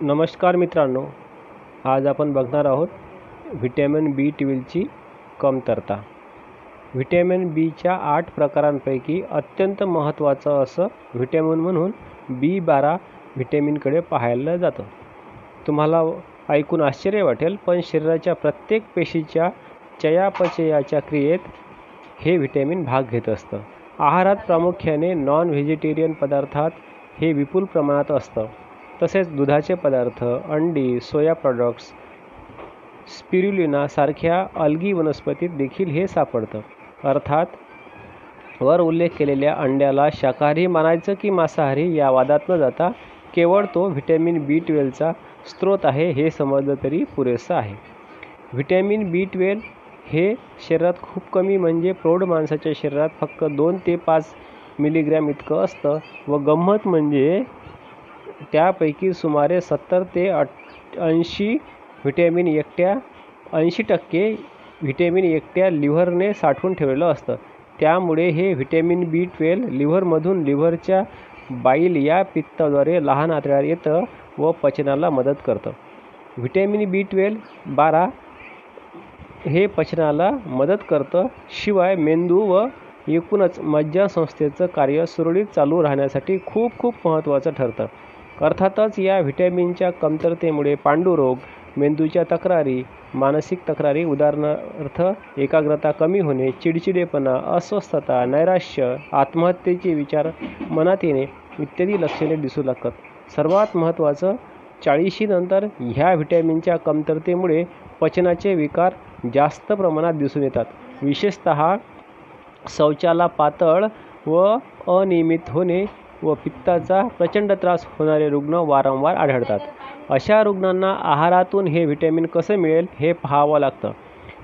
नमस्कार मित्रांनो आज आपण बघणार आहोत व्हिटॅमिन बी ट्वेल्वची कमतरता. व्हिटॅमिन बीच्या आठ प्रकारांपैकी अत्यंत महत्त्वाचं असं व्हिटॅमिन म्हणून बी बारा व्हिटॅमिनकडे पाहायला जातं. तुम्हाला ऐकून आश्चर्य वाटेल पण शरीराच्या प्रत्येक पेशीच्या चयापचयाच्या क्रियेत हे व्हिटॅमिन भाग घेत असतं. आहारात प्रामुख्याने नॉन व्हेजिटेरियन पदार्थात हे विपुल प्रमाणात असतं. तसेच दुधाचे पदार्थ अंडी सोया प्रॉडक्ट्स स्पिरुलिनासारख्या अल्गी वनस्पतीत देखील हे सापडतं. अर्थात वर उल्लेख केलेल्या अंड्याला शाकाहारी मानायचं की मांसाहारी या वादात न जाता केवळ तो व्हिटॅमिन बी ट्वेल्वचा स्रोत आहे हे समजलं तरी पुरेसं आहे. व्हिटॅमिन बी ट्वेल्व हे शरीरात खूप कमी म्हणजे प्रौढ माणसाच्या शरीरात फक्त दोन ते पाच मिलीग्रॅम इतकं असतं व गंमत म्हणजे त्यापैकी सुमारे सत्तर ते अट ऐंशी व्हिटॅमिन एकट्या ऐंशी टक्के व्हिटॅमिन एकट्या लिव्हरने साठवून ठेवलेलं असतं. त्यामुळे हे व्हिटॅमिन बी ट्वेल्व लिव्हरमधून लिव्हरच्या बाईल या पित्ताद्वारे लहान आतड्यात येतं व पचनाला मदत करतं. व्हिटॅमिन बी ट्वेल्व बारा हे पचनाला मदत करतं. शिवाय मेंदू व एकूणच मज्जासंस्थेचं कार्य सुरळीत चालू राहण्यासाठी खूप खूप महत्त्वाचं ठरतं. अर्थातच या व्हिटॅमिनच्या कमतरतेमुळे पांडुरोग मेंदूच्या तक्रारी मानसिक तक्रारी उदाहरणार्थ एकाग्रता कमी होणे चिडचिडेपणा अस्वस्थता नैराश्य आत्महत्येचे विचार मनात येणे इत्यादी लक्षणे दिसू लागतात. सर्वात महत्त्वाचं चाळीशीनंतर ह्या व्हिटॅमिनच्या कमतरतेमुळे पचनाचे विकार जास्त प्रमाणात दिसून येतात. विशेषत शौचाला पातळ व अनियमित होणे व पित्ताचा प्रचंड त्रास होणारे रुग्ण वारंवार आढळतात. अशा रुग्णांना आहारातून हे व्हिटॅमिन कसं मिळेल हे पाहावं लागतं.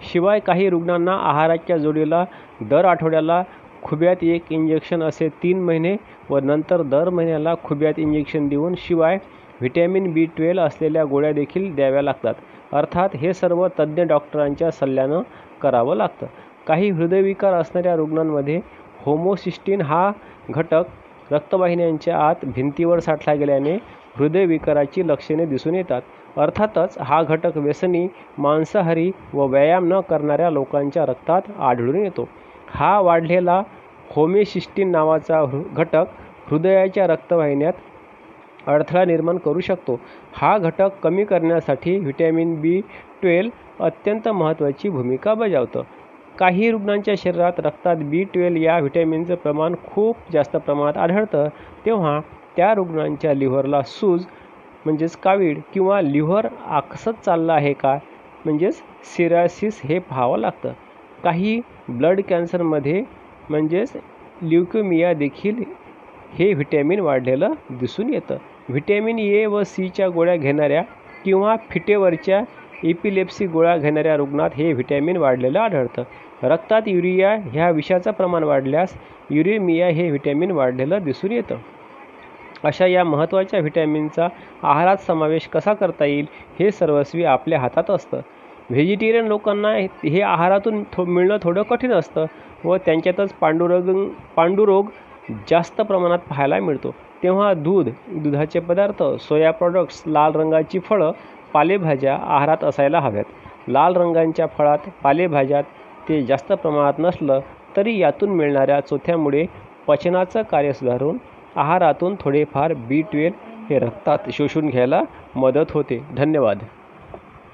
शिवाय काही रुग्णांना आहाराच्या जोडीला दर आठवड्याला खुब्यात एक इंजेक्शन असे तीन महिने व नंतर दर महिन्याला खुब्यात इंजेक्शन देऊन शिवाय व्हिटॅमिन बी ट्वेल्व असलेल्या गोळ्या देखील द्याव्या लागतात. अर्थात हे सर्व तज्ज्ञ डॉक्टरांच्या सल्ल्यानं करावं लागतं. काही हृदयविकार असणाऱ्या रुग्णांमध्ये होमोसिस्टीन हा घटक रक्तवाहिन्यांच्या आत भिंतीवर साठला गेल्याने हृदयविकाराची लक्षणे दिसून येतात. अर्थातच हा घटक व्यसनी मांसाहारी व व्यायाम न करणाऱ्या लोकांच्या रक्तात आढळून येतो. हा वाढलेला होमेसिस्टीन नावाचा घटक हृदयाच्या रक्तवाहिन्यात अडथळा निर्माण करू शकतो. हा घटक कमी करण्यासाठी व्हिटॅमिन बी ट्वेल्व अत्यंत महत्त्वाची भूमिका बजावतं. काही रुग्णांच्या शरीरात रक्तात बी ट्वेल्व या व्हिटॅमिनचं प्रमाण खूप जास्त प्रमाणात आढळतं तेव्हा त्या रुग्णांच्या लिव्हरला सूज म्हणजेच कावीड किंवा लिव्हर आकसत चाललं आहे का? म्हणजेच सिरासिस हे पाहावं लागतं. काही ब्लड कॅन्सरमध्ये म्हणजेच ल्युकेमिया देखील हे व्हिटॅमिन वाढलेलं दिसून येतं. व्हिटॅमिन ए व सीच्या गोळ्या घेणाऱ्या किंवा फिटेवरच्या इपिलेप्सी गोळ्या घेणाऱ्या रुग्णात हे व्हिटॅमिन वाढलेलं आढळतं. रक्तात युरिया ह्या विषाचं प्रमाण वाढल्यास युरेमिया हे व्हिटॅमिन वाढलेलं दिसून येतं. अशा या महत्त्वाच्या व्हिटॅमिनचा आहारात समावेश कसा करता येईल हे सर्वस्वी आपल्या हातात असतं. व्हेजिटेरियन लोकांना हे आहारातून थो मिळणं थोडं कठीण असतं व त्यांच्यातच पांडुरोग पांडुरोग जास्त प्रमाणात पाहायला मिळतो. तेव्हा दूध दुधाचे पदार्थ सोया प्रॉडक्ट्स लाल रंगाची फळं पालेभाज्या आहारात असायला हव्यात. लाल रंगांच्या फळात पालेभाज्यात ते जास्त प्रमाणात नसलं तरी यातून मिळणाऱ्या चोथ्यामुळे पचनाचं कार्य सुधारून आहारातून थोडेफार बी ट्वेल्व हे रक्तात शोषून घ्यायला मदत होते. धन्यवाद.